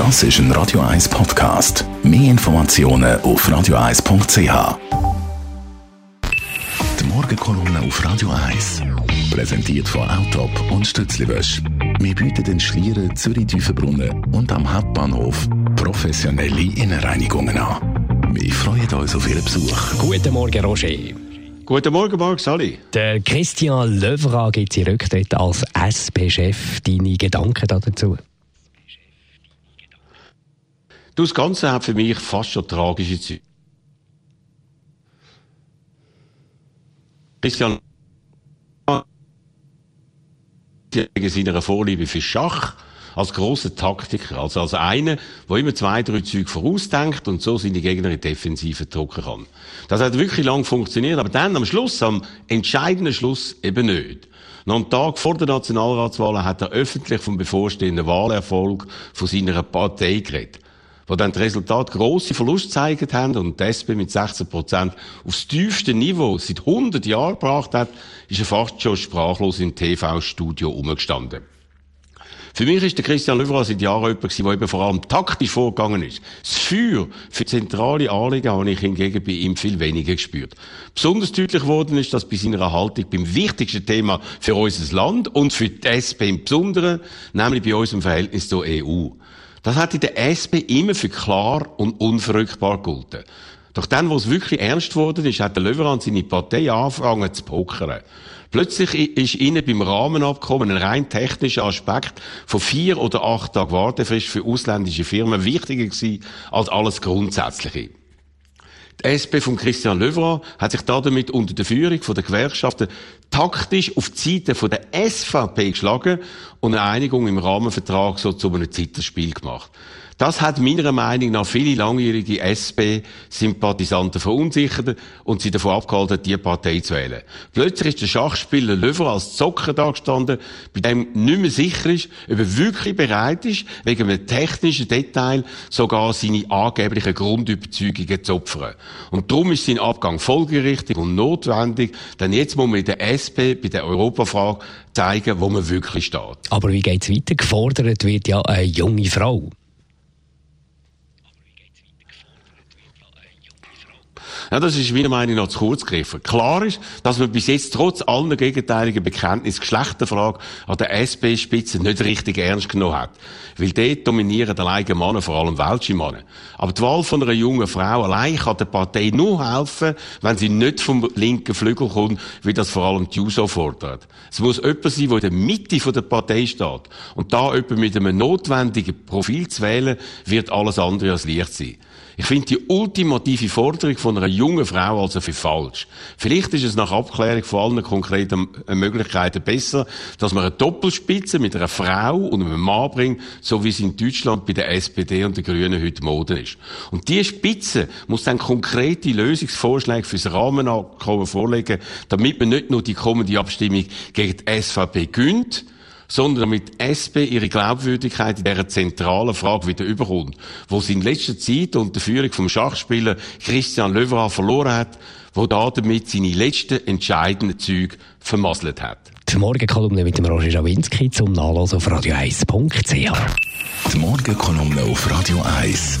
Das ist ein Radio 1 Podcast. Mehr Informationen auf radio1.ch. Die Morgenkolumne auf Radio 1. Präsentiert von Autop und Stützliwösch. Wir bieten den Schlieren, Zürich-Tüfenbrunnen und am Hauptbahnhof professionelle Innenreinigungen an. Wir freuen uns auf Ihren Besuch. Guten Morgen, Roger. Guten Morgen, Marc Sali. Der Christian Löwra gibt sie Rücktritt als SP-Chef. Deine Gedanken dazu? Das Ganze hat für mich fast schon tragische Züge. Christian wegen seiner Vorliebe für Schach als großer Taktiker, also als einer, der immer zwei, drei Züge vorausdenkt und so seine Gegner in Defensive drucken kann. Das hat wirklich lang funktioniert, aber dann am Schluss, am entscheidenden Schluss eben nicht. Noch am Tag vor der Nationalratswahl hat er öffentlich vom bevorstehenden Wahlerfolg von seiner Partei geredet wo dann das Resultat grosse Verluste gezeigt haben und die SP mit 16 Prozent aufs tiefste Niveau seit 100 Jahren gebracht hat, ist er fast schon sprachlos im TV-Studio umgestanden. Für mich ist der Christian Löwra seit Jahren jemand der eben vor allem taktisch vorgegangen ist. Das Feuer für zentrale Anliegen habe ich hingegen bei ihm viel weniger gespürt. Besonders deutlich geworden ist das bei seiner Haltung beim wichtigsten Thema für unser Land und für die SP im Besonderen, nämlich bei unserem Verhältnis zur EU. Das hat in der SP immer für klar und unverrückbar gelten. Doch dann, wo es wirklich ernst wurde, ist, hat der Löwerand seine Partei angefangen zu pokern. Plötzlich ist ihnen beim Rahmenabkommen ein rein technischer Aspekt von vier oder acht Tagen Wartefrist für ausländische Firmen wichtiger gewesen als alles Grundsätzliche. Die SP von Christian Löwra hat sich damit unter der Führung der Gewerkschaften taktisch auf die Seite der SVP geschlagen und eine Einigung im Rahmenvertrag so zu einem Zitterspiel gemacht. Das hat meiner Meinung nach viele langjährige SP-Sympathisanten verunsichert und sie davon abgehalten, diese Partei zu wählen. Plötzlich ist der Schachspieler Löwer als Zocker dagestanden, bei dem nicht mehr sicher ist, ob er wirklich bereit ist, wegen einem technischen Detail sogar seine angeblichen Grundüberzeugungen zu opfern. Und darum ist sein Abgang folgerichtig und notwendig, denn jetzt muss man in der SP bei der Europafrage zeigen, wo man wirklich steht. Aber wie geht's weiter? Gefordert wird ja eine junge Frau. Ja, das ist meiner Meinung nach zu kurz gegriffen. Klar ist, dass man bis jetzt trotz aller gegenteiligen Bekenntnisse Geschlechterfrage an der SP-Spitze nicht richtig ernst genommen hat. Weil dort dominieren alleine Männer, vor allem welche Männer. Aber die Wahl von einer jungen Frau allein kann der Partei nur helfen, wenn sie nicht vom linken Flügel kommt, wie das vor allem die JUSO fordert. Es muss jemand sein, der in der Mitte der Partei steht. Und da jemand mit einem notwendigen Profil zu wählen, wird alles andere als leicht sein. Ich finde die ultimative Forderung von einer jungen Frau also für falsch. Vielleicht ist es nach Abklärung von allen konkreten Möglichkeiten besser, dass man eine Doppelspitze mit einer Frau und einem Mann bringt, so wie es in Deutschland bei der SPD und den Grünen heute Mode ist. Und diese Spitze muss dann konkrete Lösungsvorschläge fürs Rahmenabkommen vorlegen, damit man nicht nur die kommende Abstimmung gegen die SVP gönnt, sondern damit SP ihre Glaubwürdigkeit in dieser zentralen Frage wieder überkommt, wo sie in letzter Zeit unter der Führung vom Schachspieler Christian Löwra verloren hat, wo da damit seine letzten entscheidenden Züge vermasselt hat. Die Morgenkolumne mit dem Roger Schawinski zum Nachlesen auf radio1.ch. Die Morgenkolumne auf Radio 1.